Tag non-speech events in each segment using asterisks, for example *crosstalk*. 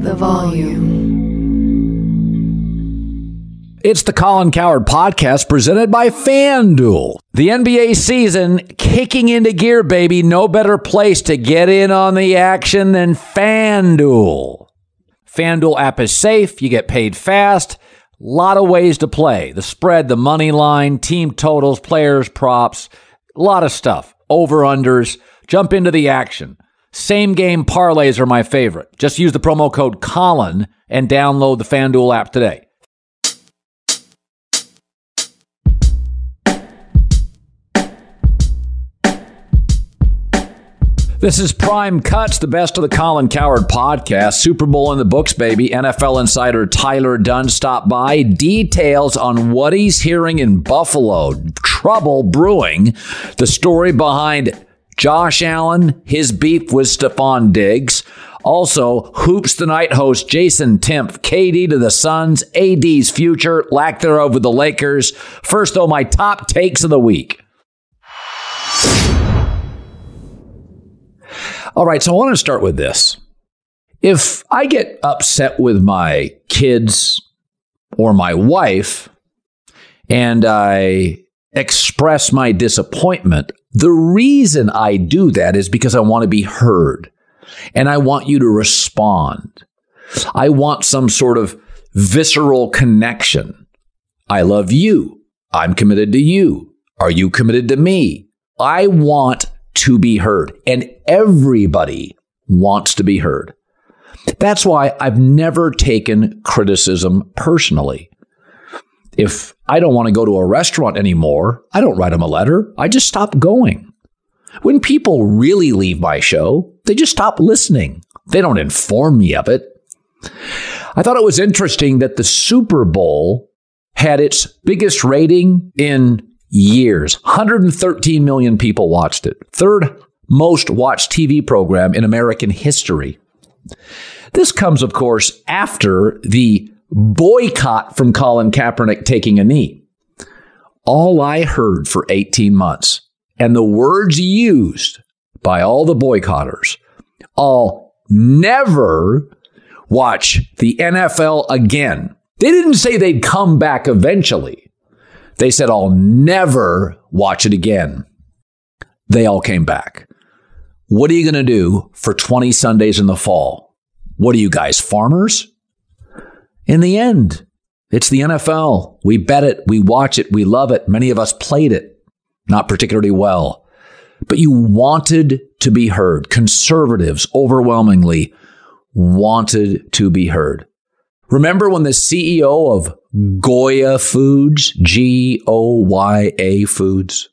The volume. It's the Colin Cowherd podcast presented by FanDuel. The NBA season kicking into gear, baby. No better place to get in on the action than FanDuel. FanDuel app is safe, you get paid fast. lot of ways to play. The spread, the money line, team totals, players, props, a lot of stuff. Over unders. Jump into the action. Same game parlays are my favorite. Just use the promo code Colin and download the FanDuel app today. This is Prime Cuts, the best of the Colin Cowherd podcast. Super Bowl in the books, baby. NFL insider Tyler Dunne stopped by. Details on what he's hearing in Buffalo. Trouble brewing. The story behind Josh Allen, his beef with Stefon Diggs. Also, Hoops Tonight host Jason Timpf, KD to the Suns, AD's future, lack thereof with the Lakers. First, though, my top takes of the week. All right, so I want to start with this. If I get upset with my kids or my wife and I express my disappointment, the reason I do that is because I want to be heard and I want you to respond. I want some sort of visceral connection. I love you. I'm committed to you. Are you committed to me? I want to be heard. And everybody wants to be heard. That's why I've never taken criticism personally. If I don't want to go to a restaurant anymore, I don't write them a letter. I just stop going. When people really leave my show, they just stop listening. They don't inform me of it. I thought it was interesting that the Super Bowl had its biggest rating in years. 113 million people watched it. Third most watched TV program in American history. This comes, of course, after the boycott from Colin Kaepernick taking a knee. All I heard for 18 months and the words used by all the boycotters all never watch the NFL again. They didn't say they'd come back eventually. They said, I'll never watch it again. They all came back. What are you going to do for 20 Sundays in the fall? What are you guys, farmers? In the end, it's the NFL. We bet it, we watch it, we love it. Many of us played it, not particularly well. But you wanted to be heard. Conservatives overwhelmingly wanted to be heard. Remember when the CEO of Goya Foods, G O Y A Foods,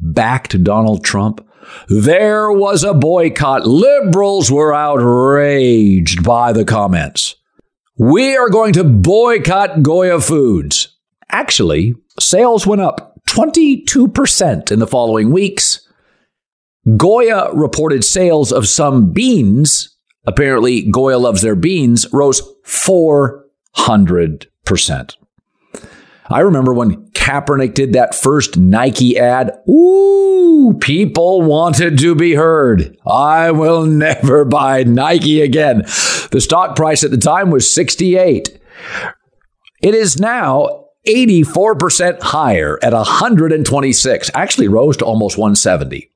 backed Donald Trump? There was a boycott. Liberals were outraged by the comments. We are going to boycott Goya Foods. Actually, sales went up 22% in the following weeks. Goya reported sales of some beans. Apparently, Goya loves their beans, rose 400%. I remember when Kaepernick did that first Nike ad. Ooh, people wanted to be heard. I will never *laughs* buy Nike again. The stock price at the time was 68. It is now 84% higher at 126. Actually rose to almost 170.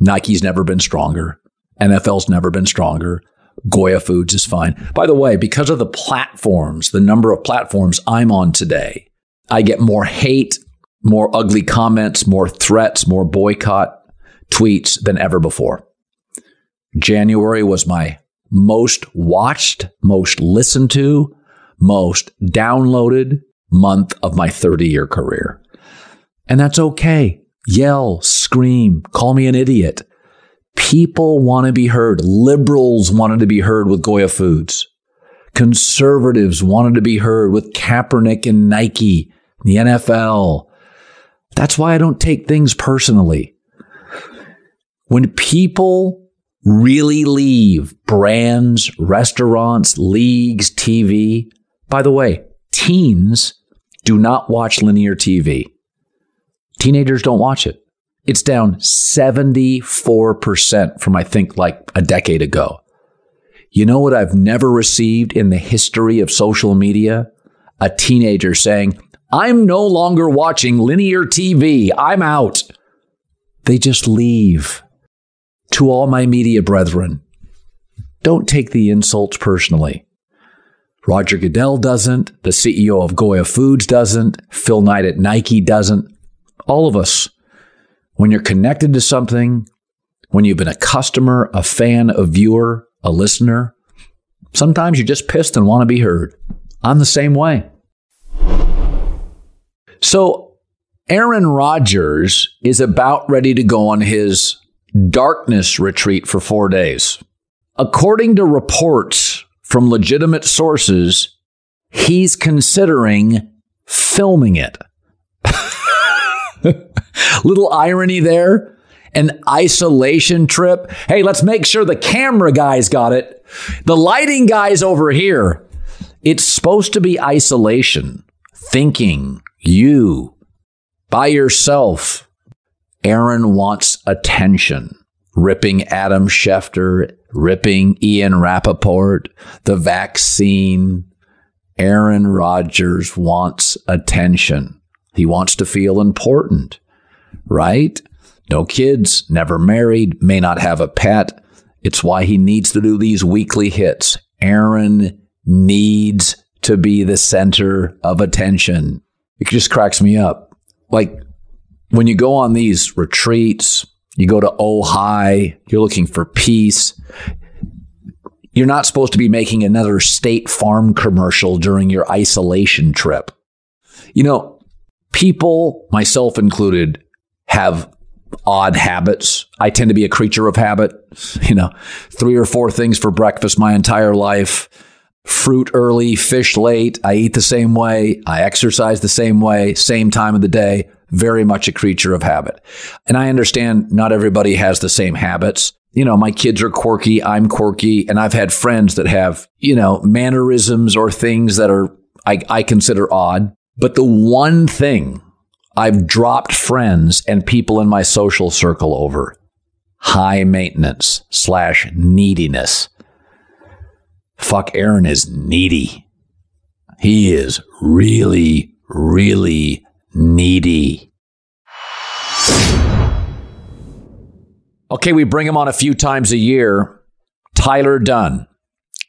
Nike's never been stronger. NFL's never been stronger. Goya Foods is fine. By the way, because of the platforms, the number of platforms I'm on today, I get more hate, more ugly comments, more threats, more boycott tweets than ever before. January was my most watched, most listened to, most downloaded month of my 30 year career. And that's okay. Yell, scream, call me an idiot. People want to be heard. Liberals wanted to be heard with Goya Foods. Conservatives wanted to be heard with Kaepernick and Nike, the NFL. That's why I don't take things personally. When people really leave brands, restaurants, leagues, TV, by the way, teens do not watch linear TV. Teenagers don't watch it. It's down 74% from I think like a decade ago. You know what I've never received in the history of social media? A teenager saying, I'm no longer watching linear TV. I'm out. They just leave. To all my media brethren, don't take the insults personally. Roger Goodell doesn't. The CEO of Goya Foods doesn't. Phil Knight at Nike doesn't. All of us when you're connected to something, when you've been a customer, a fan, a viewer, a listener, sometimes you're just pissed and want to be heard. I'm the same way. So, Aaron Rodgers is about ready to go on his darkness retreat for four days. According to reports from legitimate sources, he's considering filming it. *laughs* Little irony there. An isolation trip. Hey, let's make sure the camera guys got it. The lighting guys over here. It's supposed to be isolation, thinking, you, by yourself. Aaron wants attention. Ripping Adam Schefter, ripping Ian Rapoport, the vaccine. Aaron Rodgers wants attention. He wants to feel important right? No kids, never married, may not have a pet. It's why he needs to do these weekly hits. Aaron needs to be the center of attention. It just cracks me up. Like when you go on these retreats, you go to Ojai, you're looking for peace. You're not supposed to be making another state farm commercial during your isolation trip. You know, people, myself included, have odd habits. I tend to be a creature of habit. *laughs* You know, three or four things for breakfast my entire life. Fruit early, fish late. I eat the same way. I exercise the same way, same time of the day. Very much a creature of habit. And I understand not everybody has the same habits. You know, my kids are quirky. I'm quirky. And I've had friends that have, you know, mannerisms or things that are, I, I consider odd. But the one thing I've dropped friends and people in my social circle over high maintenance slash neediness. Fuck, Aaron is needy. He is really, really needy. Okay, we bring him on a few times a year. Tyler Dunne.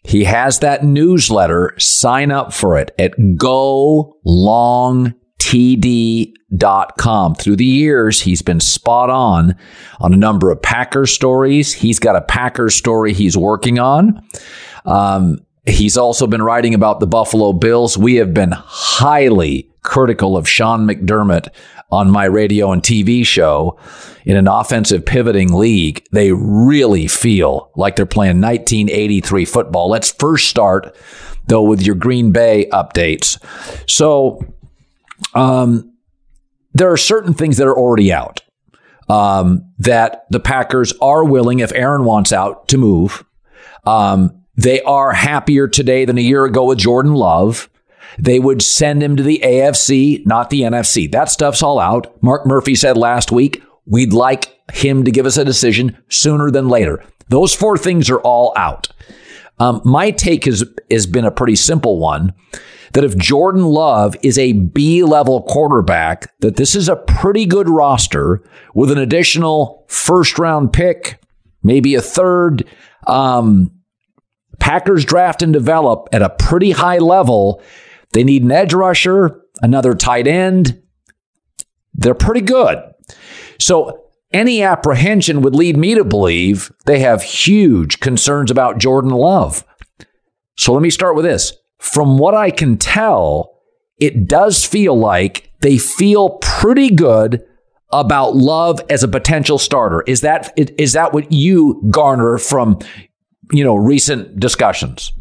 He has that newsletter. Sign up for it at Go Long TD.com. Through the years, he's been spot on on a number of Packer stories. He's got a Packer story he's working on. Um, he's also been writing about the Buffalo Bills. We have been highly critical of Sean McDermott on my radio and TV show in an offensive pivoting league. They really feel like they're playing 1983 football. Let's first start, though, with your Green Bay updates. So, um, there are certain things that are already out um, that the Packers are willing, if Aaron wants out, to move. Um, they are happier today than a year ago with Jordan Love. They would send him to the AFC, not the NFC. That stuff's all out. Mark Murphy said last week, we'd like him to give us a decision sooner than later. Those four things are all out. Um, my take has, has been a pretty simple one that if Jordan Love is a B level quarterback, that this is a pretty good roster with an additional first round pick, maybe a third. Um, Packers draft and develop at a pretty high level. They need an edge rusher, another tight end. They're pretty good. So any apprehension would lead me to believe they have huge concerns about Jordan Love. So let me start with this from what I can tell, it does feel like they feel pretty good about Love as a potential starter. Is that is that what you garner from you know recent discussions?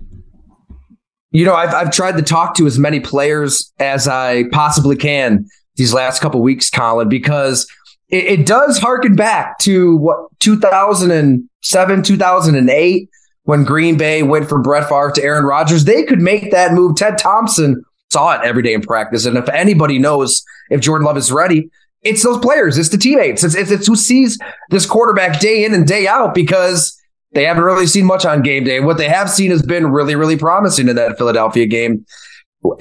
You know, I've I've tried to talk to as many players as I possibly can these last couple weeks, Colin, because it, it does harken back to what 2007, 2008 when Green Bay went from Brett Favre to Aaron Rodgers. They could make that move. Ted Thompson saw it every day in practice, and if anybody knows if Jordan Love is ready, it's those players, it's the teammates, it's, it's, it's who sees this quarterback day in and day out because they haven't really seen much on game day. What they have seen has been really, really promising in that Philadelphia game.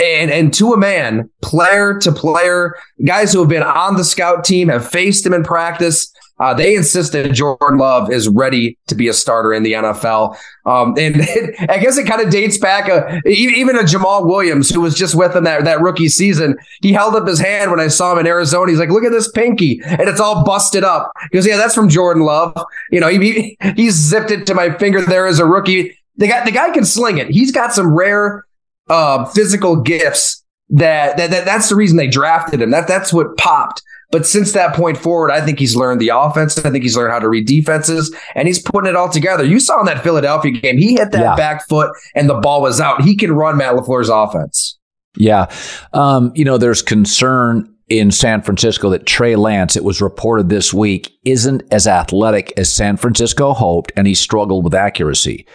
And and to a man, player to player, guys who have been on the scout team have faced him in practice. Uh, they insist that Jordan Love is ready to be a starter in the NFL. Um, and *laughs* it, I guess it kind of dates back, uh, even a Jamaal Williams, who was just with him that, that rookie season. He held up his hand when I saw him in Arizona. He's like, look at this pinky. And it's all busted up. He goes, yeah, that's from Jordan Love. You know, he, he, he zipped it to my finger there as a rookie. The guy, the guy can sling it. He's got some rare uh, physical gifts that, that, that that's the reason they drafted him. That that's what popped. But since that point forward, I think he's learned the offense. I think he's learned how to read defenses, and he's putting it all together. You saw in that Philadelphia game, he hit that yeah. back foot, and the ball was out. He can run Matt LaFleur's offense. Yeah, um, you know, there's concern in San Francisco that Trey Lance, it was reported this week, isn't as athletic as San Francisco hoped, and he struggled with accuracy.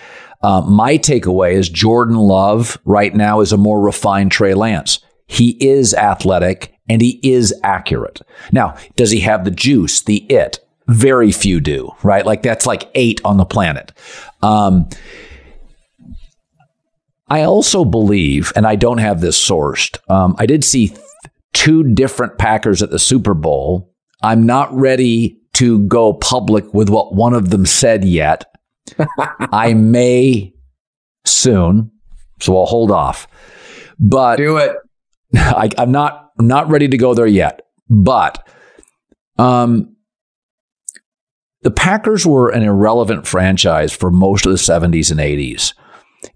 Uh, my takeaway is Jordan Love right now is a more refined Trey Lance. He is athletic and he is accurate. Now, does he have the juice, the it? Very few do, right? Like that's like eight on the planet. Um, I also believe, and I don't have this sourced, um, I did see th- two different Packers at the Super Bowl. I'm not ready to go public with what one of them said yet. *laughs* I may soon, so I'll hold off. But do it. *laughs* I, I'm not not ready to go there yet, but um, the Packers were an irrelevant franchise for most of the 70s and 80s.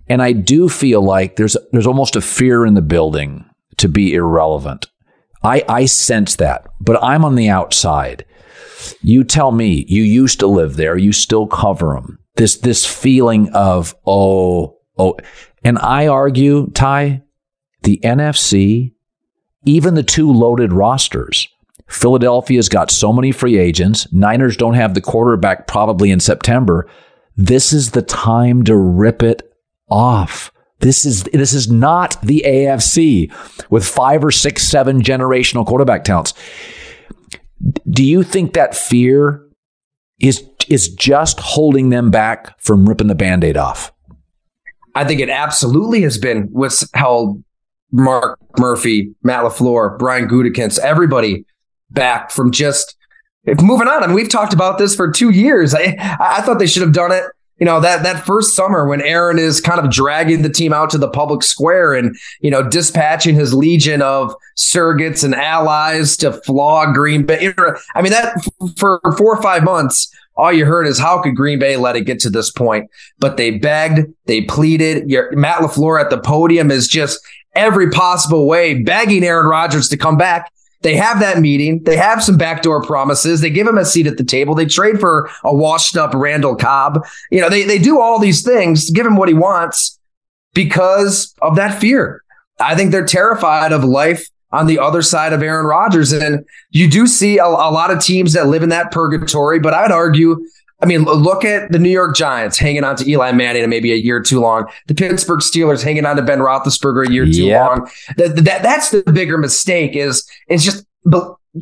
And I do feel like there's there's almost a fear in the building to be irrelevant. I, I sense that, but I'm on the outside. You tell me, you used to live there, you still cover them. This this feeling of oh oh, and I argue, Ty, the NFC even the two loaded rosters. Philadelphia's got so many free agents. Niners don't have the quarterback probably in September. This is the time to rip it off. This is this is not the AFC with five or six, seven generational quarterback talents. Do you think that fear is is just holding them back from ripping the band-aid off? I think it absolutely has been what's held Mark Murphy, Matt LaFleur, Brian Gutekunst, everybody back from just moving on. I mean, we've talked about this for two years. I, I thought they should have done it. You know, that, that first summer when Aaron is kind of dragging the team out to the public square and, you know, dispatching his legion of surrogates and allies to flog Green Bay. I mean, that for four or five months, all you heard is how could Green Bay let it get to this point? But they begged, they pleaded. Matt LaFleur at the podium is just every possible way, begging Aaron Rodgers to come back. They have that meeting. They have some backdoor promises. They give him a seat at the table. They trade for a washed up Randall Cobb. You know, they, they do all these things, give him what he wants because of that fear. I think they're terrified of life on the other side of Aaron Rodgers. And you do see a, a lot of teams that live in that purgatory, but I'd argue I mean, look at the New York Giants hanging on to Eli Manning and maybe a year too long. The Pittsburgh Steelers hanging on to Ben Roethlisberger a year too yep. long. That, that that's the bigger mistake is is just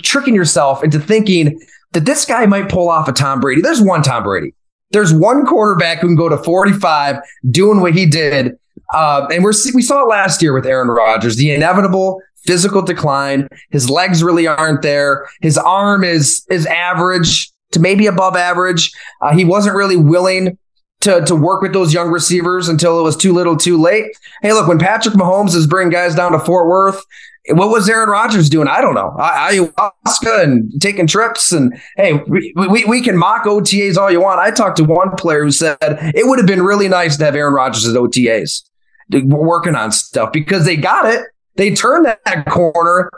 tricking yourself into thinking that this guy might pull off a Tom Brady. There's one Tom Brady. There's one quarterback who can go to 45 doing what he did. Uh, and we're we saw it last year with Aaron Rodgers, the inevitable physical decline. His legs really aren't there. His arm is is average to maybe above average. Uh, he wasn't really willing to, to work with those young receivers until it was too little too late. Hey, look, when Patrick Mahomes is bringing guys down to Fort Worth, what was Aaron Rodgers doing? I don't know. I, Ayahuasca and taking trips. And hey, we, we, we can mock OTAs all you want. I talked to one player who said it would have been really nice to have Aaron Rodgers at OTAs working on stuff because they got it. They turned that corner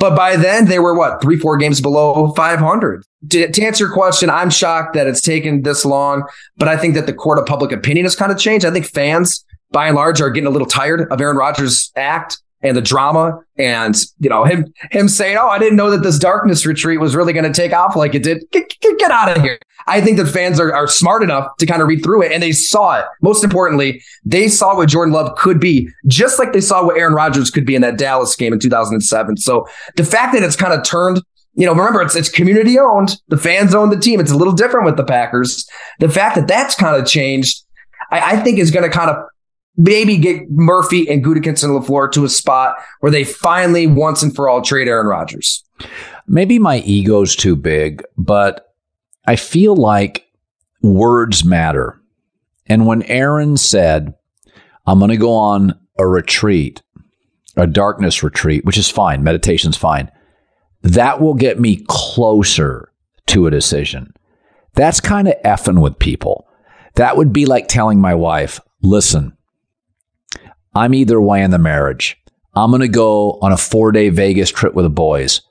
But by then, they were what, three, four games below 500. To, to, answer your question, I'm shocked that it's taken this long, but I think that the court of public opinion has kind of changed. I think fans, by and large, are getting a little tired of Aaron Rodgers' act and the drama and you know him him saying oh i didn't know that this darkness retreat was really going to take off like it did get, get, get, out of here i think that fans are, are smart enough to kind of read through it and they saw it most importantly they saw what jordan love could be just like they saw what aaron rodgers could be in that dallas game in 2007 so the fact that it's kind of turned you know, remember it's it's community owned. The fans own the team. It's a little different with the Packers. The fact that that's kind of changed, I, I think, is going to kind of maybe get Murphy and Gutekunst and LaFleur to a spot where they finally once and for all trade Aaron Rodgers. Maybe my ego's too big, but I feel like words matter. And when Aaron said, I'm going to go on a retreat, a darkness retreat, which is fine, meditation's fine, that will get me closer to a decision. That's kind of effing with people. That would be like telling my wife, listen, I'm either way in the marriage. I'm going to go on a four day Vegas trip with the boys.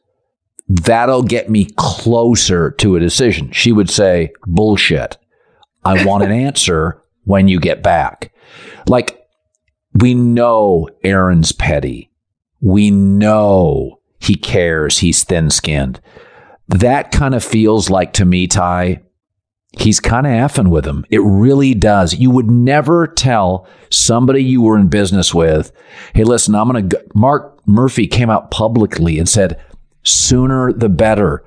That'll get me closer to a decision. She would say, bullshit. I want an *laughs* answer when you get back. Like, we know Aaron's petty. We know he cares. He's thin skinned. That kind of feels like to me, Ty, he's kind of effing with him. It really does. You would never tell somebody you were in business with, hey, listen, I'm going to, Mark Murphy came out publicly and said, sooner the better.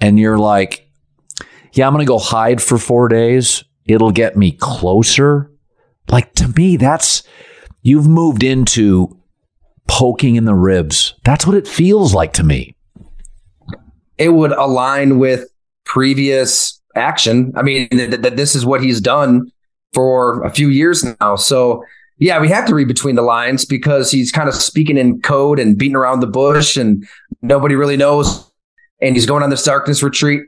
And you're like, yeah, I'm going to go hide for four days. It'll get me closer. Like to me, that's, you've moved into poking in the ribs. That's what it feels like to me. It would align with previous action. I mean, that th- this is what he's done for a few years now. So, yeah, we have to read between the lines because he's kind of speaking in code and beating around the bush and nobody really knows. And he's going on this darkness retreat.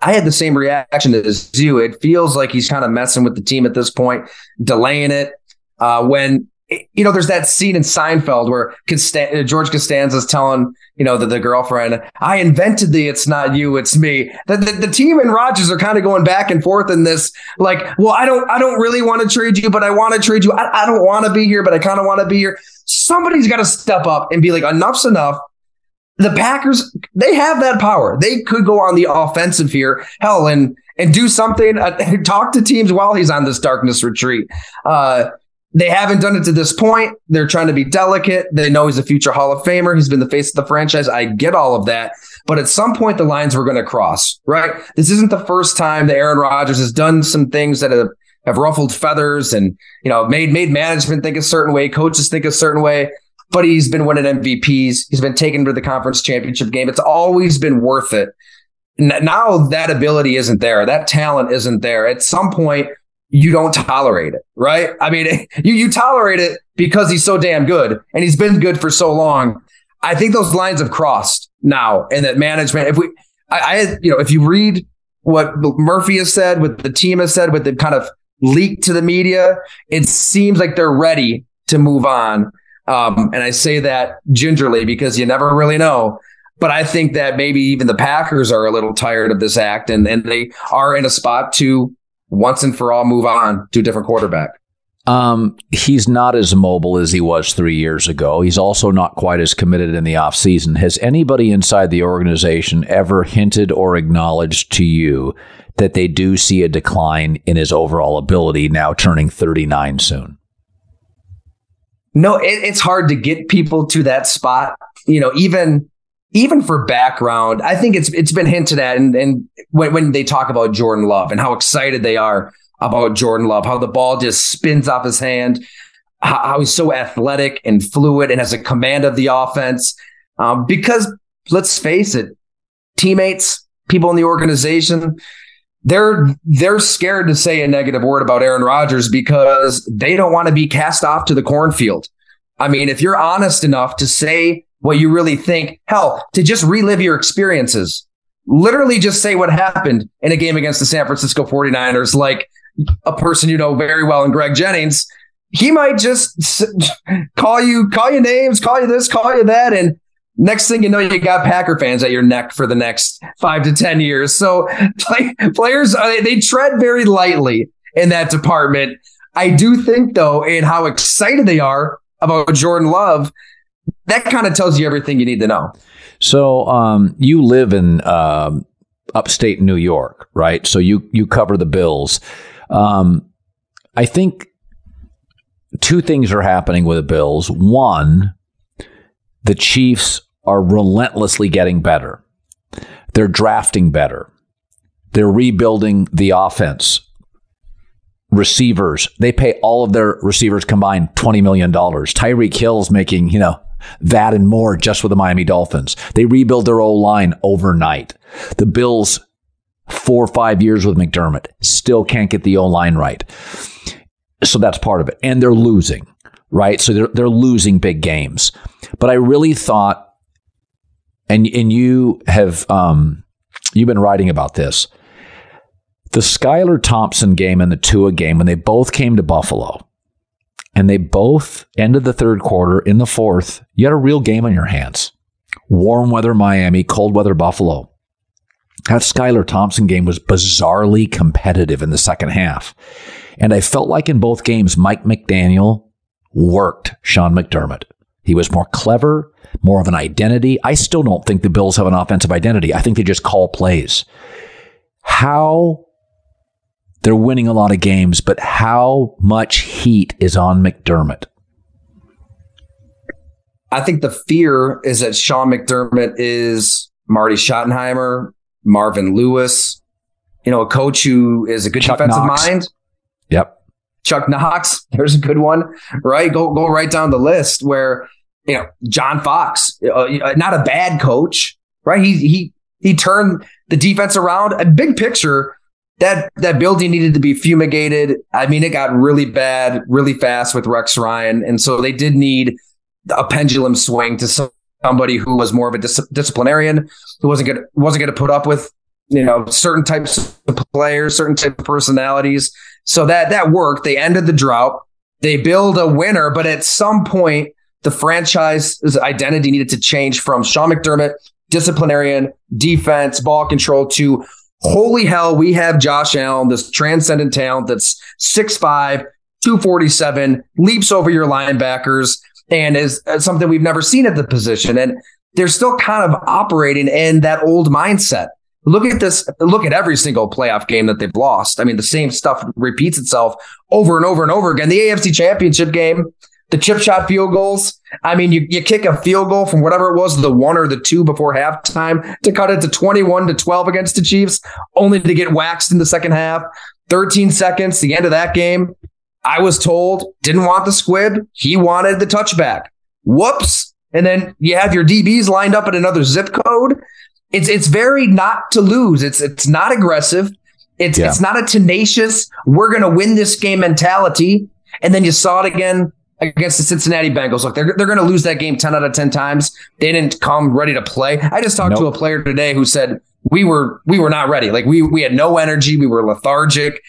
I had the same reaction as you. It feels like he's kind of messing with the team at this point, delaying it. Uh, when you know, there's that scene in Seinfeld where Constan- George Costanza's telling, you know, the, the girlfriend, I invented the it's not you, it's me. The, the, the team and Rodgers are kind of going back and forth in this, like, well, I don't, I don't really want to trade you, but I want to trade you. I, I don't want to be here, but I kind of want to be here. Somebody's got to step up and be like, enough's enough. The Packers, they have that power. They could go on the offensive here, hell, and and do something. Uh, *laughs* talk to teams while he's on this darkness retreat. Uh, they haven't done it to this point. They're trying to be delicate. They know he's a future Hall of Famer. He's been the face of the franchise. I get all of that. But at some point, the lines were going to cross, right? This isn't the first time that Aaron Rodgers has done some things that have, have ruffled feathers and, you know, made, made management think a certain way, coaches think a certain way. But he's been winning MVPs. He's been taken to the conference championship game. It's always been worth it. Now that ability isn't there. That talent isn't there. At some point, you don't tolerate it, right? I mean, *laughs* you you tolerate it because he's so damn good and he's been good for so long. I think those lines have crossed now, and that management. If we, I, I you know, if you read what Murphy has said, what the team has said, what they've kind of leaked to the media, it seems like they're ready to move on. Um, and I say that gingerly because you never really know. But I think that maybe even the Packers are a little tired of this act, and and they are in a spot to once and for all move on to a different quarterback? Um, he's not as mobile as he was three years ago. He's also not quite as committed in the offseason. Has anybody inside the organization ever hinted or acknowledged to you that they do see a decline in his overall ability now turning 39 soon? No, it, it's hard to get people to that spot. You know, even even for background, I think it's it's been hinted at, and, and when, when they talk about Jordan Love and how excited they are about Jordan Love, how the ball just spins off his hand, how, how he's so athletic and fluid and has a command of the offense. Um, because let's face it, teammates, people in the organization, they're they're scared to say a negative word about Aaron Rodgers because they don't want to be cast off to the cornfield. I mean, if you're honest enough to say what you really think. Hell, to just relive your experiences. Literally just say what happened in a game against the San Francisco 49ers, like a person you know very well in Greg Jennings. He might just *laughs* call you, call you names, call you this, call you that. And next thing you know, you got Packer fans at your neck for the next five to 10 years. So *laughs* play, players, uh, they tread very lightly in that department. I do think, though, in how excited they are about Jordan Love, that kind of tells you everything you need to know. So um, you live in uh, upstate New York, right? So you you cover the Bills. Um, I think two things are happening with the Bills. One, the Chiefs are relentlessly getting better. They're drafting better. They're rebuilding the offense. Receivers, they pay all of their receivers combined $20 million. Tyreek Hill's making, you know, that and more just with the Miami Dolphins. They rebuild their O line overnight. The Bills, four or five years with McDermott, still can't get the O line right. So that's part of it. And they're losing, right? So they're, they're losing big games. But I really thought, and, and you have, um, you've been writing about this. The Skylar Thompson game and the Tua game, when they both came to Buffalo, and they both ended the third quarter in the fourth, you had a real game on your hands. Warm weather Miami, cold weather Buffalo. That Skylar Thompson game was bizarrely competitive in the second half. And I felt like in both games, Mike McDaniel worked Sean McDermott. He was more clever, more of an identity. I still don't think the Bills have an offensive identity. I think they just call plays. How they're winning a lot of games, but how much heat is on McDermott? I think the fear is that Sean McDermott is Marty Schottenheimer, Marvin Lewis, you know, a coach who is a good Chuck defensive Knox. mind. Yep. Chuck Knox, *laughs* there's a good one, right? Go go right down the list where you know John Fox, uh, uh not a bad coach, right? He he he turned the defense around. A big picture, that that building needed to be fumigated. I mean, it got really bad really fast with Rex Ryan, and so they did need a pendulum swing to somebody who was more of a dis- disciplinarian, who wasn't going wasn't going to put up with you know certain types of players, certain type of personalities. So that that worked. They ended the drought. They build a winner, but at some point, the franchise's identity needed to change from Sean McDermott, disciplinarian, defense, ball control, to holy hell, we have Josh Allen, this transcendent talent that's 6'5, 247, leaps over your linebackers, and is something we've never seen at the position. And they're still kind of operating in that old mindset. Look at this. Look at every single playoff game that they've lost. I mean, the same stuff repeats itself over and over and over again. The AFC championship game, the chip shot field goals. I mean, you, you kick a field goal from whatever it was, the one or the two before halftime to cut it to 21 to 12 against the Chiefs, only to get waxed in the second half. 13 seconds, the end of that game. I was told didn't want the squib. He wanted the touchback. Whoops. And then you have your DBs lined up at another zip code. It's it's very not to lose. It's it's not aggressive. It's yeah. it's not a tenacious, we're gonna win this game mentality. And then you saw it again against the Cincinnati Bengals. Look, they're, they're going to lose that game 10 out of 10 times. They didn't come ready to play. I just talked nope. to a player today who said we were we were not ready. Like we we had no energy. We were lethargic.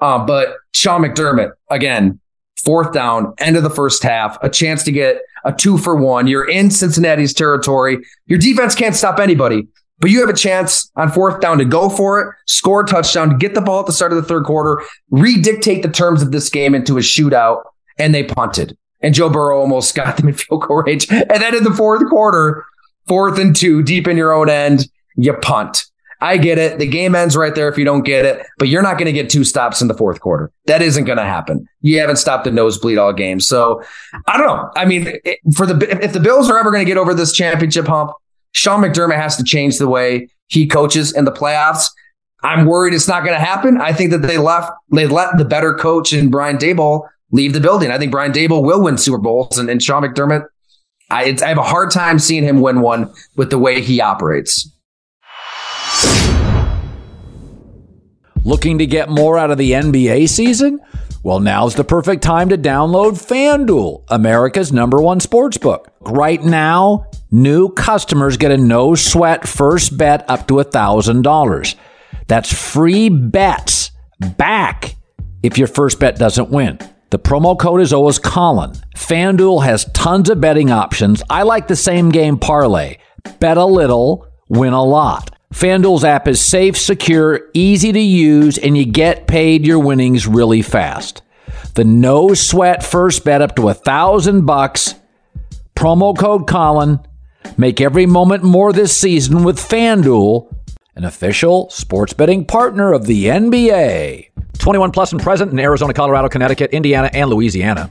Uh, but Sean McDermott again, fourth down, end of the first half, a chance to get a two for one. You're in Cincinnati's territory. Your defense can't stop anybody. But you have a chance on fourth down to go for it, score a touchdown, get the ball at the start of the third quarter, redictate the terms of this game into a shootout and they punted. And Joe Burrow almost *laughs* got them in field goal range. And then in the fourth quarter, fourth and two, deep in your own end, you punt. I get it. The game ends right there if you don't get it, but you're not going to get two stops in the fourth quarter. That isn't going to happen. You haven't stopped the nosebleed all game. So I don't know. I mean, for the if the Bills are ever going to get over this championship hump, Sean McDermott has to change the way he coaches in the playoffs. I'm worried it's not going to happen. I think that they left, they let the better coach in Brian Daboll leave the building. I think Brian Daboll will win Super Bowls, and, and Sean McDermott, I, I have a hard time seeing him win one with the way he operates. Looking to get more out of the NBA season? Well, now's the perfect time to download FanDuel, America's number one sports book. Right now, new customers get a no sweat first bet up to $1,000. That's free bets back if your first bet doesn't win. The promo code is always Colin. FanDuel has tons of betting options. I like the same game parlay. Bet a little, win a lot. FanDuel's app is safe, secure, easy to use, and you get paid your winnings really fast. The no sweat first bet up to a thousand bucks. Promo code Colin. Make every moment more this season with FanDuel, an official sports betting partner of the NBA. 21 plus and present in Arizona, Colorado, Connecticut, Indiana, and Louisiana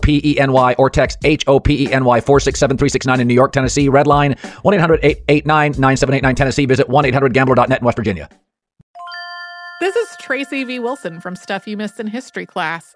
P E N Y or text H O P E N Y 467 in New York, Tennessee. Red line 1 800 889 9789 Tennessee. Visit 1 800 gambler.net in West Virginia. This is Tracy V. Wilson from Stuff You Missed in History class.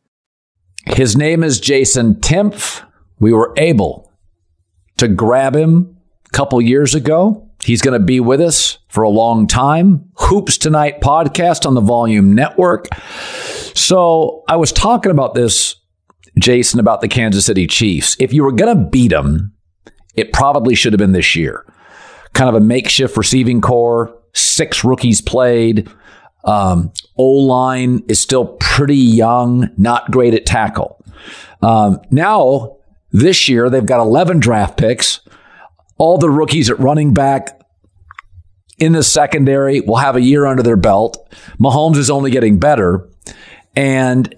His name is Jason Timpf. We were able to grab him a couple years ago. He's going to be with us for a long time. Hoops Tonight podcast on the Volume Network. So I was talking about this, Jason, about the Kansas City Chiefs. If you were going to beat them, it probably should have been this year. Kind of a makeshift receiving corps, six rookies played. Um, o line is still pretty young, not great at tackle. Um, now, this year, they've got 11 draft picks. All the rookies at running back in the secondary will have a year under their belt. Mahomes is only getting better. And,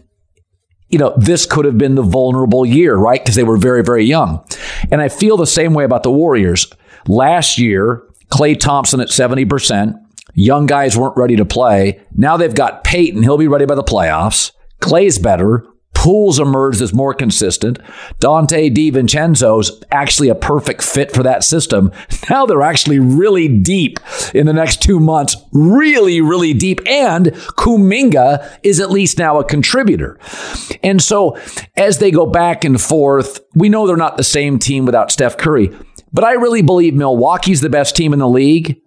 you know, this could have been the vulnerable year, right? Because they were very, very young. And I feel the same way about the Warriors. Last year, Klay Thompson at 70%. Young guys weren't ready to play. Now they've got Payton. He'll be ready by the playoffs. Klay's better. Poole's emerged as more consistent. Donte DiVincenzo's actually a perfect fit for that system. *laughs* Now they're actually really deep in the next two months. Really, really deep. And Kuminga is at least now a contributor. And so as they go back and forth, we know they're not the same team without Steph Curry. But I really believe Milwaukee's the best team in the league.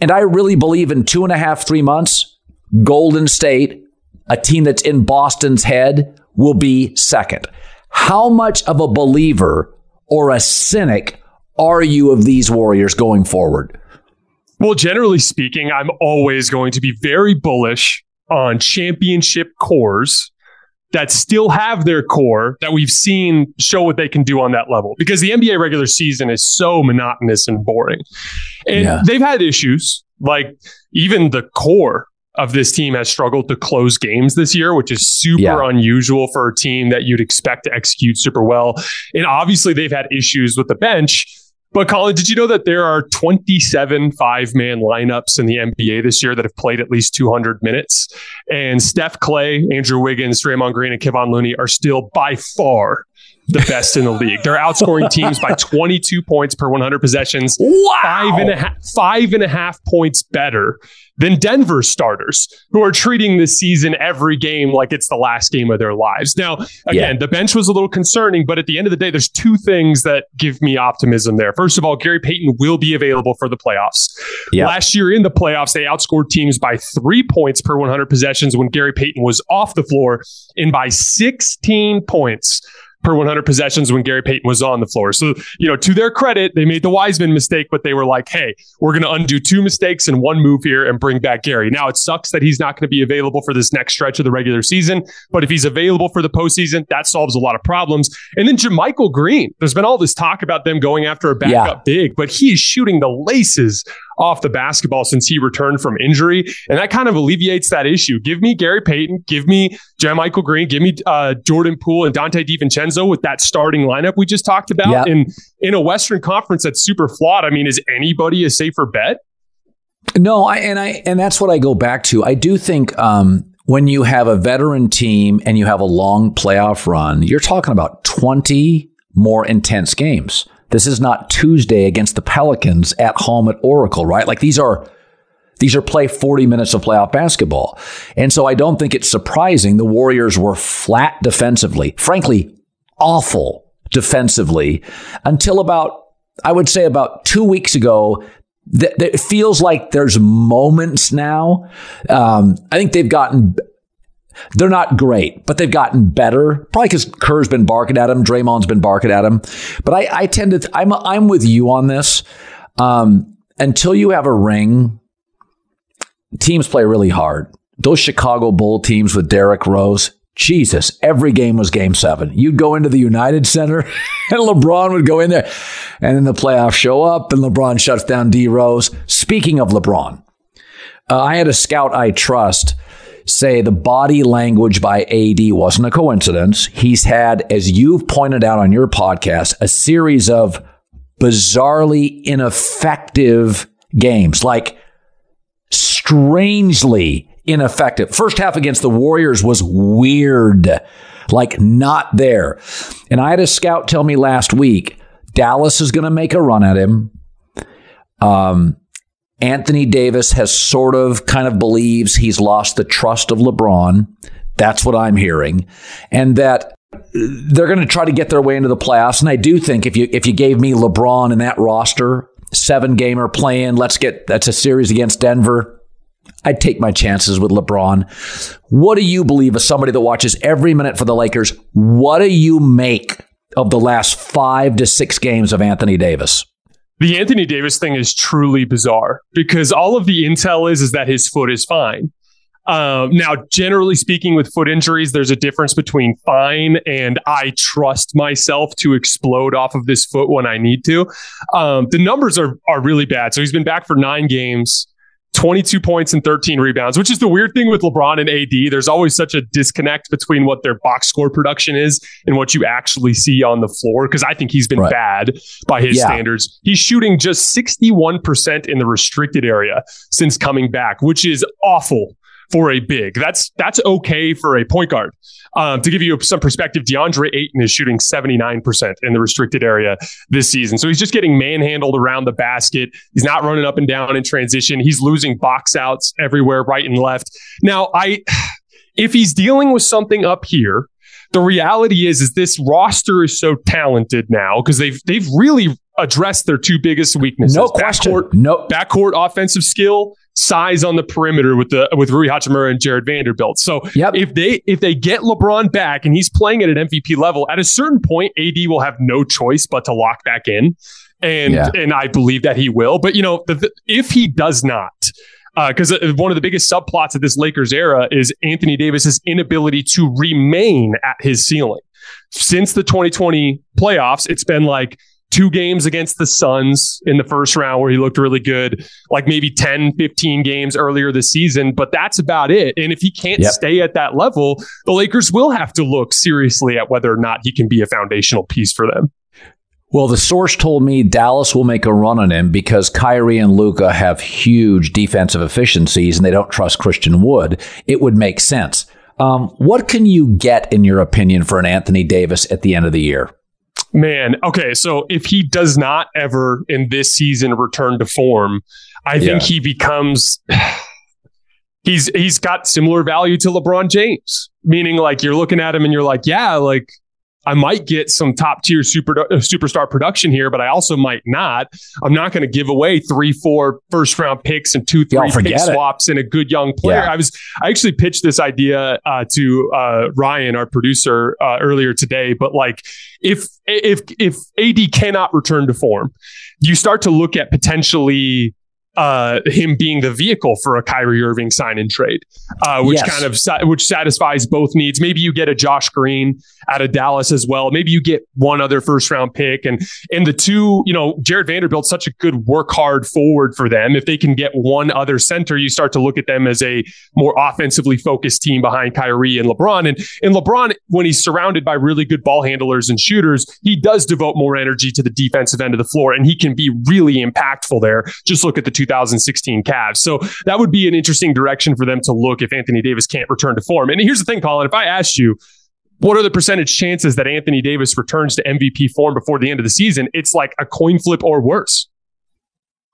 And I really believe in two and a half, three months, Golden State, a team that's in Boston's head, will be second. How much of a believer or a cynic are you of these Warriors going forward? Well, generally speaking, I'm always going to be very bullish on championship cores that still have their core that we've seen show what they can do on that level because the NBA regular season is so monotonous and boring. And yeah. they've had issues like even the core of this team has struggled to close games this year, which is super Yeah. unusual for a team that you'd expect to execute super well. And obviously, they've had issues with the bench. But Colin, did you know that there are 27 five man lineups in the NBA this year that have played at least 200 minutes? And Steph Klay, Andrew Wiggins, Draymond Green, and Kevon Looney are still by far the best in the league. They're outscoring *laughs* teams by 22 points per 100 possessions Wow. five and a half, five and a half points better than Denver starters who are treating this season every game like it's the last game of their lives. Now, again, the bench was a little concerning, but at the end of the day, there's two things that give me optimism there. First of all, Gary Payton will be available for the playoffs. Yeah. Last year in the playoffs, they outscored teams by three points per 100 possessions when Gary Payton was off the floor and by 16 points per 100 possessions when Gary Payton was on the floor. So, you know, to their credit, they made the Wiseman mistake, but they were like, hey, we're going to undo two mistakes and one move here and bring back Gary. Now, it sucks that he's not going to be available for this next stretch of the regular season, but if he's available for the postseason, that solves a lot of problems. And then JaMychal Green, there's been all this talk about them going after a backup big, but he is shooting the laces off the basketball since he returned from injury. And that kind of alleviates that issue. Give me Gary Payton, give me JaMychal Green, give me uh, Jordan Poole and Donte DiVincenzo with that starting lineup we just talked about. Yeah. And in a Western Conference that's super flawed, I mean, is anybody a safer bet? No, I and I and that's what I go back to. I do think um, when you have a veteran team and you have a long playoff run, you're talking about 20 more intense games. This is not Tuesday against the Pelicans at home at Oracle, right? Like these are these are play 40 minutes of playoff basketball. And so I don't think it's surprising the Warriors were flat defensively. Frankly, awful defensively until about I would say about 2 weeks ago th- th- it feels like there's moments now. Um, I think they've gotten. They're not great, but they've gotten better. Probably because Kerr's been barking at him, Draymond's been barking at him. But I, I tend to. I'm I'm with you on this. Um, until you have a ring, teams play really hard. Those Chicago Bull teams with Derrick Rose, Jesus, every game was game seven. You'd go into the United Center *laughs* and LeBron would go in there and then the playoffs show up and LeBron shuts down D Rose. Speaking of LeBron, uh, I had a scout I trust say the body language by AD wasn't a coincidence. He's had, as you've pointed out on your podcast, a series of bizarrely ineffective games, like strangely ineffective. First half against the Warriors was weird, like not there. And I had a scout tell me last week Dallas is going to make a run at him. Um, Anthony Davis has sort of kind of believes he's lost the trust of LeBron. That's what I'm hearing. And that they're going to try to get their way into the playoffs. And I do think if you if you gave me LeBron in that roster, seven gamer playing, let's get that's a series against Denver. I'd take my chances with LeBron. What do you believe as somebody that watches every minute for the Lakers? What do you make of the last five to six games of Anthony Davis? The Anthony Davis thing is truly bizarre because all of the intel is is that his foot is fine. Um, now, generally speaking, with foot injuries, there's a difference between fine and I trust myself to explode off of this foot when I need to. Um, the numbers are are really bad. So he's been back for nine games. 22 points and 13 rebounds, which is the weird thing with LeBron and AD. There's always such a disconnect between what their box score production is and what you actually see on the floor. Because I think he's been Right. bad by his Yeah. standards. He's shooting just 61% in the restricted area since coming back, which is awful for a big. That's that's okay for a point guard. Um, to give you some perspective, DeAndre Ayton is shooting 79% in the restricted area this season. So he's just getting manhandled around the basket. He's not running up and down in transition. He's losing box outs everywhere, right and left. Now, I if he's dealing with something up here, the reality is is this roster is so talented now because they've they've really addressed their two biggest weaknesses. No question. Backcourt, No, backcourt offensive skill, size on the perimeter with the with Rui Hachimura and Jarred Vanderbilt. So Yep. if they if they get LeBron back and he's playing at an MVP level, at a certain point, AD will have no choice but to lock back in. And Yeah. and I believe that he will. But you know, the, the- if he does not, because uh, one of the biggest subplots of this Lakers era is Anthony Davis's inability to remain at his ceiling. Since the 2020 playoffs, it's been like two games against the Suns in the first round where he looked really good, like maybe 10, 15 games earlier this season, but that's about it. And if he can't yep. stay at that level, the Lakers will have to look seriously at whether or not he can be a foundational piece for them. Well, the source told me Dallas will make a run on him because Kyrie and Luka have huge defensive efficiencies and they don't trust Christian Wood. It would make sense. Um, what can you get, in your opinion, for an Anthony Davis at the end of the year? Man, okay. So if he does not ever in this season return to form, I yeah. think he becomes. *sighs* he's he's got similar value to LeBron James, meaning like you're looking at him and you're like, yeah, like I might get some top tier super uh, superstar production here, but I also might not. I'm not going to give away three, four first round picks and two, three pick swaps and a good young player. Yeah. I was I actually pitched this idea uh, to uh, Ryan, our producer, uh, earlier today. But like, if if if AD cannot return to form, you start to look at potentially uh, him being the vehicle for a Kyrie Irving sign and trade, uh, which yes. kind of sa- which satisfies both needs. Maybe you get a Josh Green out of Dallas as well. Maybe you get one other first round pick, and and the two, you know, Jarred Vanderbilt's such a good work hard forward for them. If they can get one other center, you start to look at them as a more offensively focused team behind Kyrie and LeBron. And and LeBron, when he's surrounded by really good ball handlers and shooters, he does devote more energy to the defensive end of the floor, and he can be really impactful there. Just look at the 2016 Cavs. So that would be an interesting direction for them to look if Anthony Davis can't return to form. And here's the thing, Colin, if I asked you, what are the percentage chances that Anthony Davis returns to MVP form before the end of the season? It's like a coin flip or worse.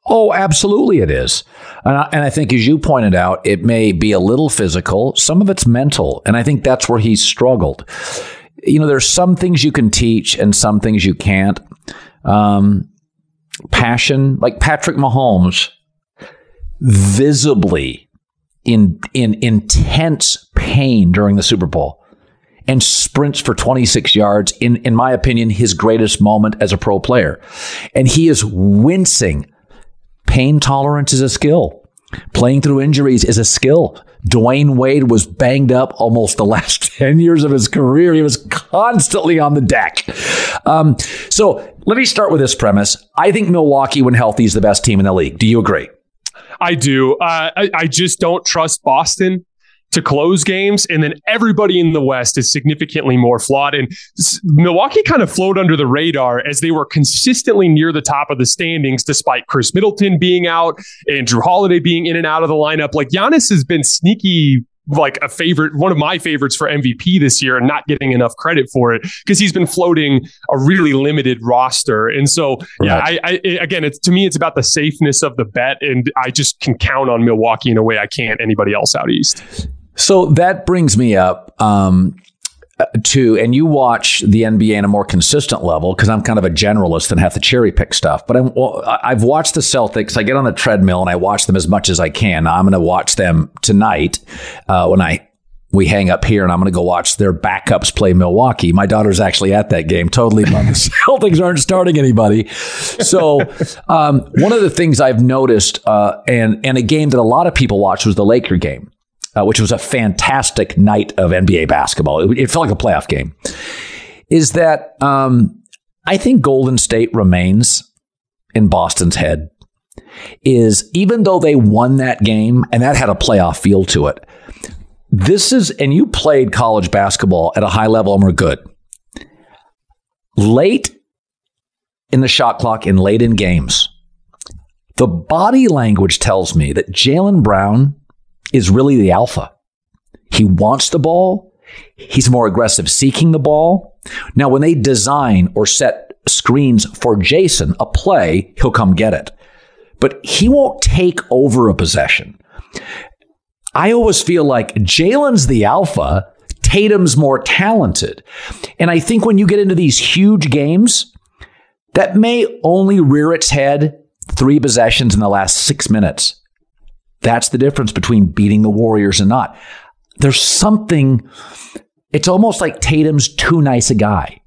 Oh, absolutely, it is. And I, and I, think, as you pointed out, it may be a little physical. Some of it's mental. And I think that's where he's struggled. You know, there's some things you can teach and some things you can't. Um, passion, like Patrick Mahomes, visibly in in intense pain during the Super Bowl and sprints for 26 yards in in my opinion his greatest moment as a pro player and he is wincing pain tolerance is a skill playing through injuries is a skill Dwyane Wade was banged up almost the last *laughs* 10 years of his career. He was constantly on the deck. Um, so let me start with this premise. I think Milwaukee, when healthy, is the best team in the league. Do you agree? I do. Uh, I, I just don't trust Boston to close games. And then everybody in the West is significantly more flawed. And Milwaukee kind of flowed under the radar as they were consistently near the top of the standings, despite Khris Middleton being out and Jrue Holiday being in and out of the lineup. Like Giannis has been sneaky like a favorite, one of my favorites for MVP this year and not getting enough credit for it because he's been floating a really limited roster. And so, yeah, I, I, again, it's to me, it's about the safeness of the bet. And I just can count on Milwaukee in a way I can't anybody else out East. So that brings me up. Um, to and you watch the NBA on a more consistent level because I'm kind of a generalist and have to cherry pick stuff. But well, I've watched the Celtics. I get on the treadmill and I watch them as much as I can. I'm going to watch them tonight uh, when I we hang up here and I'm going to go watch their backups play Milwaukee. My daughter's actually at that game, totally the *laughs* Celtics aren't starting anybody. So, um, one of the things I've noticed, uh, and, and a game that a lot of people watched was the Laker game uh, which was a fantastic night of NBA basketball. It, it felt like a playoff game. Is that um, I think Golden State remains in Boston's head. Is even though they won that game and that had a playoff feel to it, this is, and you played college basketball at a high level and were good. Late in the shot clock and late in games, the body language tells me that Jaylen Brown is really the alpha. He wants the ball. He's more aggressive seeking the ball. Now, when they design or set screens for Jayson, a play, he'll come get it. But he won't take over a possession. I always feel like Jaylen's the alpha, Tatum's more talented. And I think when you get into these huge games, that may only rear its head three possessions in the last six minutes. That's the difference between beating the Warriors and not. There's something, it's almost like Tatum's too nice a guy.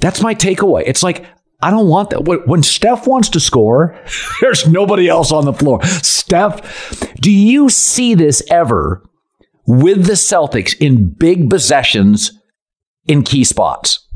That's my takeaway. It's like, I don't want that. When Steph wants to score, *laughs* there's nobody else on the floor. Steph, do you see this ever with the Celtics in big possessions in key spots?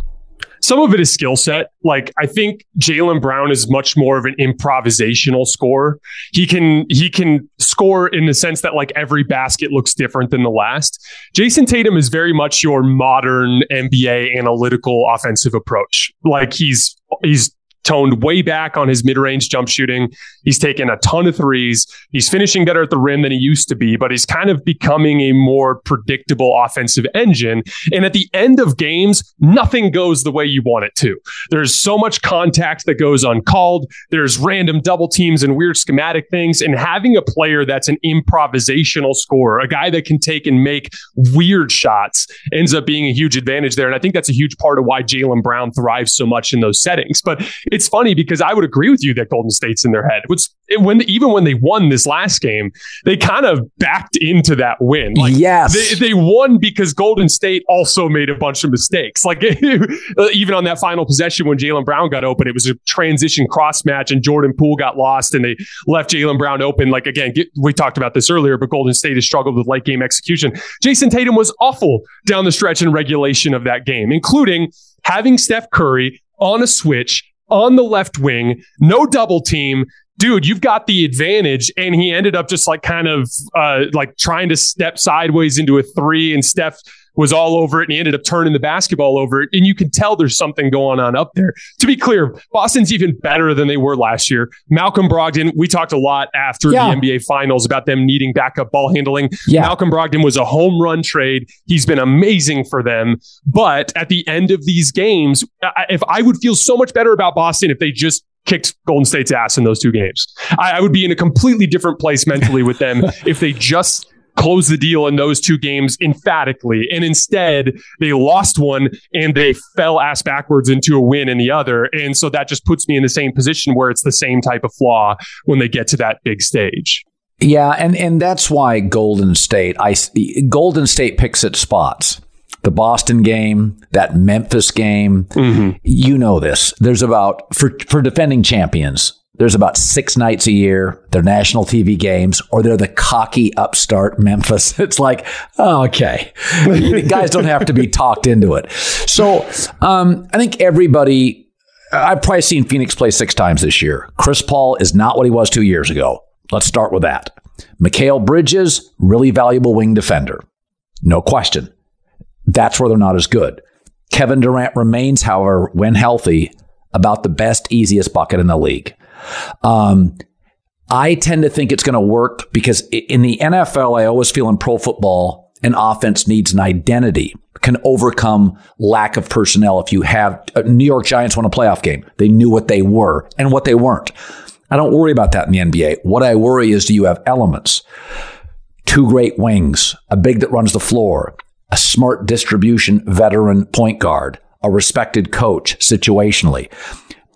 Some of it is skill set. Like I think Jaylen Brown is much more of an improvisational scorer. He can he can score in the sense that like every basket looks different than the last. Jayson Tatum is very much your modern NBA analytical offensive approach. Like he's he's toned way back on his mid-range jump shooting. He's taken a ton of threes. He's finishing better at the rim than he used to be, but he's kind of becoming a more predictable offensive engine. And at the end of games, nothing goes the way you want it to. There's so much contact that goes uncalled. There's random double teams and weird schematic things. And having a player that's an improvisational scorer, a guy that can take and make weird shots, ends up being a huge advantage there. And I think that's a huge part of why Jaylen Brown thrives so much in those settings. But it's funny because I would agree with you that Golden State's in their head. When even when they won this last game, they kind of backed into that win. Like, yes, they, they won because Golden State also made a bunch of mistakes. Like *laughs* even on that final possession when Jaylen Brown got open, it was a transition cross match and Jordan Poole got lost and they left Jaylen Brown open. Like again, get, we talked about this earlier, but Golden State has struggled with late game execution. Jayson Tatum was awful down the stretch in regulation of that game, including having Steph Curry on a switch on the left wing, no double team. Dude, you've got the advantage. And he ended up just like kind of uh, like trying to step sideways into a three, and Steph was all over it and he ended up turning the basketball over it. And you can tell there's something going on up there. To be clear, Boston's even better than they were last year. Malcolm Brogdon, we talked a lot after yeah. the NBA finals about them needing backup ball handling. Yeah. Malcolm Brogdon was a home run trade. He's been amazing for them. But at the end of these games, if I would feel so much better about Boston if they just kicked Golden State's ass in those two games. I, I, would be in a completely different place mentally with them *laughs* if they just closed the deal in those two games emphatically. And instead, they lost one and they fell ass backwards into a win in the other. And so that just puts me in the same position where it's the same type of flaw when they get to that big stage. Yeah, and and that's why Golden State I Golden State picks its spots. The Boston game, that Memphis game, mm-hmm. you know this. There's about for for defending champions, there's about six nights a year. They're national TV games, or they're the cocky upstart Memphis. *laughs* It's like, oh, okay, guys don't have to be *laughs* talked into it. So um, I think everybody. I've probably seen Phoenix play six times this year. Chris Paul is not what he was two years ago. Let's start with that. Mikal Bridges, really valuable wing defender. No question. That's where they're not as good. Kevin Durant remains, however, when healthy, about the best, easiest bucket in the league. Um, I tend to think it's going to work because in the NFL, I always feel in pro football, an offense needs an identity, can overcome lack of personnel. If you have uh, New York Giants won a playoff game, they knew what they were and what they weren't. I don't worry about that in the NBA. What I worry is do you have elements? Two great wings, a big that runs the floor, a smart distribution veteran point guard, a respected coach situationally.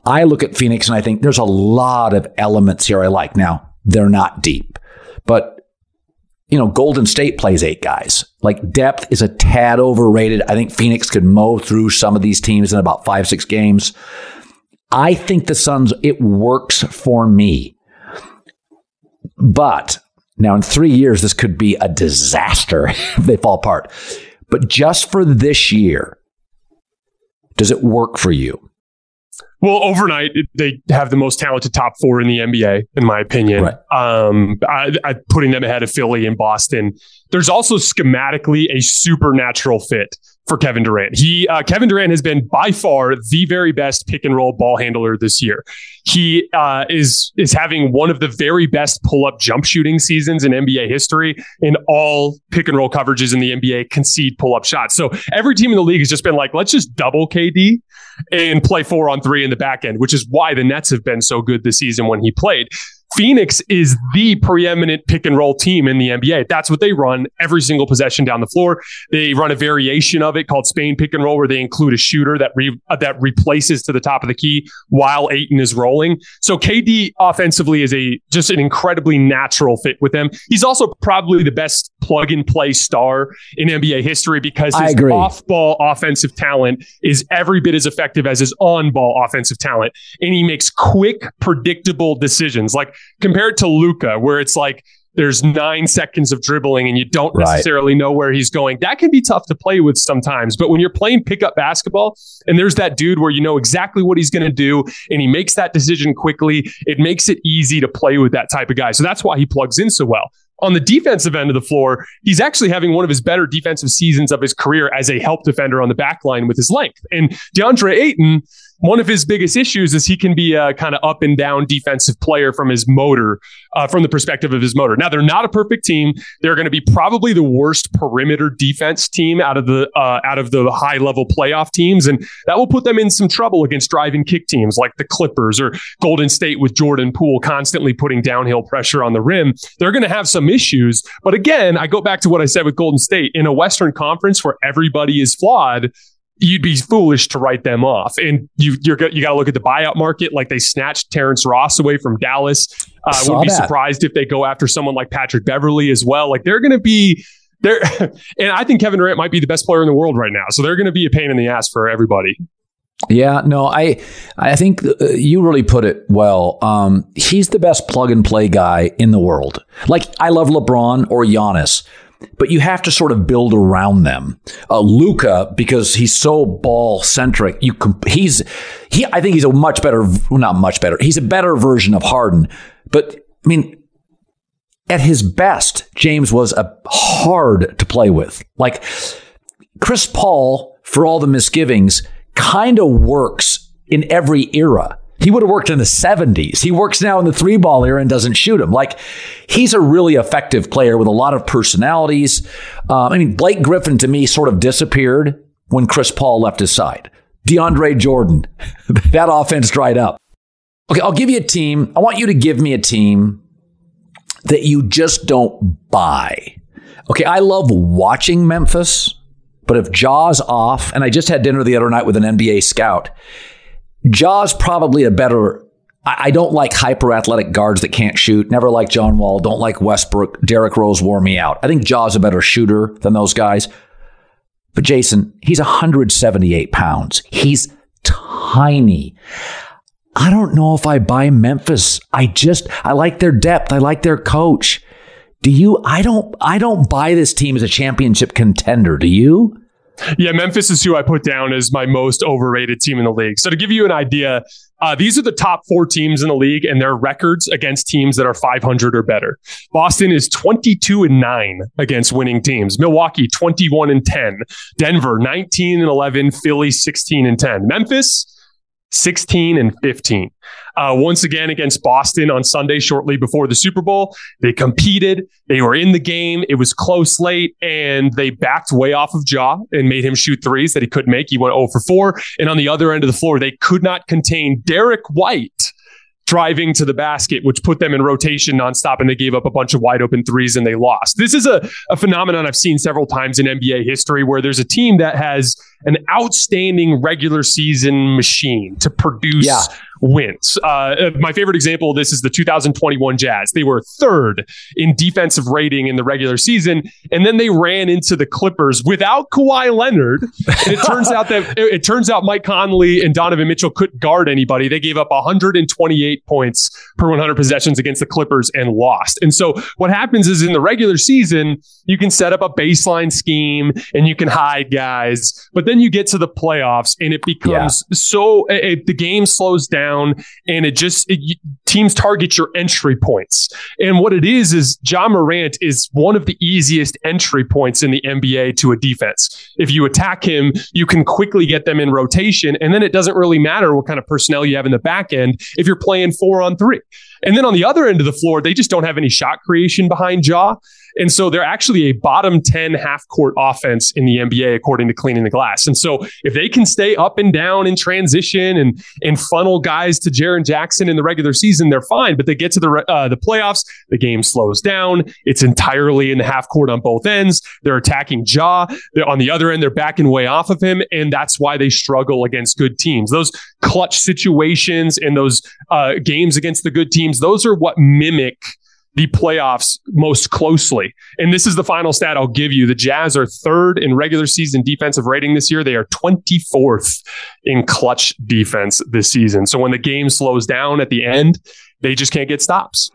I look at Phoenix and I think there's a lot of elements here I like. Now, they're not deep, but you know, Golden State plays eight guys. Like depth is a tad overrated. I think Phoenix could mow through some of these teams in about five, six games. I think the Suns, it works for me. But now in three years, this could be a disaster *laughs* if they fall apart. But just for this year, does it work for you? Well, overnight they have the most talented top four in the NBA, in my opinion. Right. Um, I, I, putting them ahead of Philly and Boston. There's also schematically a supernatural fit for Kevin Durant. He uh, Kevin Durant has been by far the very best pick and roll ball handler this year. He uh, is is having one of the very best pull up jump shooting seasons in NBA history. In all pick and roll coverages in the NBA, concede pull up shots. So every team in the league has just been like, let's just double KD and play four on three in the back end, which is why the Nets have been so good this season when he played. Phoenix is the preeminent pick and roll team in the NBA. That's what they run every single possession down the floor. They run a variation of it called Spain pick and roll, where they include a shooter that re- uh, that replaces to the top of the key while Ayton is rolling. So KD offensively is a just an incredibly natural fit with them. He's also probably the best plug and play star in NBA history because his off ball offensive talent is every bit as effective as his on ball offensive talent, and he makes quick, predictable decisions. Like compared to Luka, where it's like there's nine seconds of dribbling and you don't necessarily know where he's going. That can be tough to play with sometimes. But when you're playing pickup basketball and there's that dude where you know exactly what he's going to do and he makes that decision quickly, it makes it easy to play with that type of guy. So that's why he plugs in so well. On the defensive end of the floor, he's actually having one of his better defensive seasons of his career as a help defender on the back line with his length. And DeAndre Ayton, one of his biggest issues is he can be a kind of up and down defensive player from his motor, uh, from the perspective of his motor. Now they're not a perfect team. They're going to be probably the worst perimeter defense team out of the uh, out of the high level playoff teams, and that will put them in some trouble against driving kick teams like the Clippers or Golden State with Jordan Poole constantly putting downhill pressure on the rim. They're going to have some issues, but again, I go back to what I said with Golden State in a Western Conference where everybody is flawed you'd be foolish to write them off. And you you're you got to look at the buyout market. Like they snatched Terrence Ross away from Dallas. Uh, wouldn't be that. surprised if they go after someone like Patrick Beverley as well. Like they're going to be there. *laughs* and I think Kevin Durant might be the best player in the world right now. So they're going to be a pain in the ass for everybody. Yeah, no, I I think uh, you really put it well. Um, he's the best plug and play guy in the world. Like I love LeBron or Giannis but you have to sort of build around them. Uh, Luka, because he's so ball centric, you comp- he's he. I think he's a much better, well, not much better. He's a better version of Harden. But I mean, at his best, James was a hard to play with. Like Chris Paul, for all the misgivings, kind of works in every era. He would have worked in the 70s. He works now in the three ball era and doesn't shoot him. Like, he's a really effective player with a lot of personalities. Um, I mean, Blake Griffin to me sort of disappeared when Chris Paul left his side. DeAndre Jordan, *laughs* that offense dried up. Okay, I'll give you a team. I want you to give me a team that you just don't buy. Okay, I love watching Memphis, but if Ja's off, and I just had dinner the other night with an NBA scout, Ja's probably a better. I don't like hyper athletic guards that can't shoot. Never like John Wall. Don't like Westbrook. Derrick Rose wore me out. I think Ja's a better shooter than those guys. But Jason, he's 178 pounds. He's tiny. I don't know if I buy Memphis. I just I like their depth. I like their coach. Do you? I don't. I don't buy this team as a championship contender. Do you? Yeah, Memphis is who I put down as my most overrated team in the league. So to give you an idea, uh, these are the top four teams in the league and their records against teams that are 500 or better. Boston is 22 and 9 against winning teams. Milwaukee 21 and 10. Denver 19 and 11. Philly 16 and 10. Memphis 16 and 15. Uh, once again against Boston on Sunday, shortly before the Super Bowl. They competed. They were in the game. It was close late, and they backed way off of Ja and made him shoot threes that he couldn't make. He went 0 for 4. And on the other end of the floor, they could not contain Derrick White driving to the basket, which put them in rotation nonstop, and they gave up a bunch of wide open threes and they lost. This is a, a phenomenon I've seen several times in NBA history where there's a team that has an outstanding regular season machine to produce yeah wins. Uh, my favorite example of this is the 2021 Jazz. They were third in defensive rating in the regular season, and then they ran into the Clippers without Kawhi Leonard. And it turns out that it, *laughs* it, turns out Mike Conley and Donovan Mitchell couldn't guard anybody. They gave up 128 points per 100 possessions against the Clippers and lost. And so what happens is in the regular season, you can set up a baseline scheme and you can hide guys, but then you get to the playoffs and it becomes yeah. so it, the game slows down and it just it, teams target your entry points. And what it is is John Morant is one of the easiest entry points in the NBA to a defense. If you attack him, you can quickly get them in rotation and then it doesn't really matter what kind of personnel you have in the back end if you're playing 4 on 3. And then on the other end of the floor, they just don't have any shot creation behind Ja. And so they're actually a bottom 10 half court offense in the NBA, according to Cleaning the Glass. And so if they can stay up and down in transition and, and funnel guys to Jaren Jackson in the regular season, they're fine. But they get to the, uh, the playoffs, the game slows down. It's entirely in the half court on both ends. They're attacking Ja. On the other end, they're backing way off of him. And that's why they struggle against good teams. Those clutch situations and those uh, games against the good teams, those are what mimic the playoffs most closely. And this is the final stat I'll give you. The Jazz are third in regular season defensive rating this year. They are 24th in clutch defense this season. So when the game slows down at the end, they just can't get stops.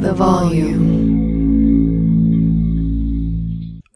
The volume.